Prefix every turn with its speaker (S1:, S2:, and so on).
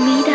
S1: me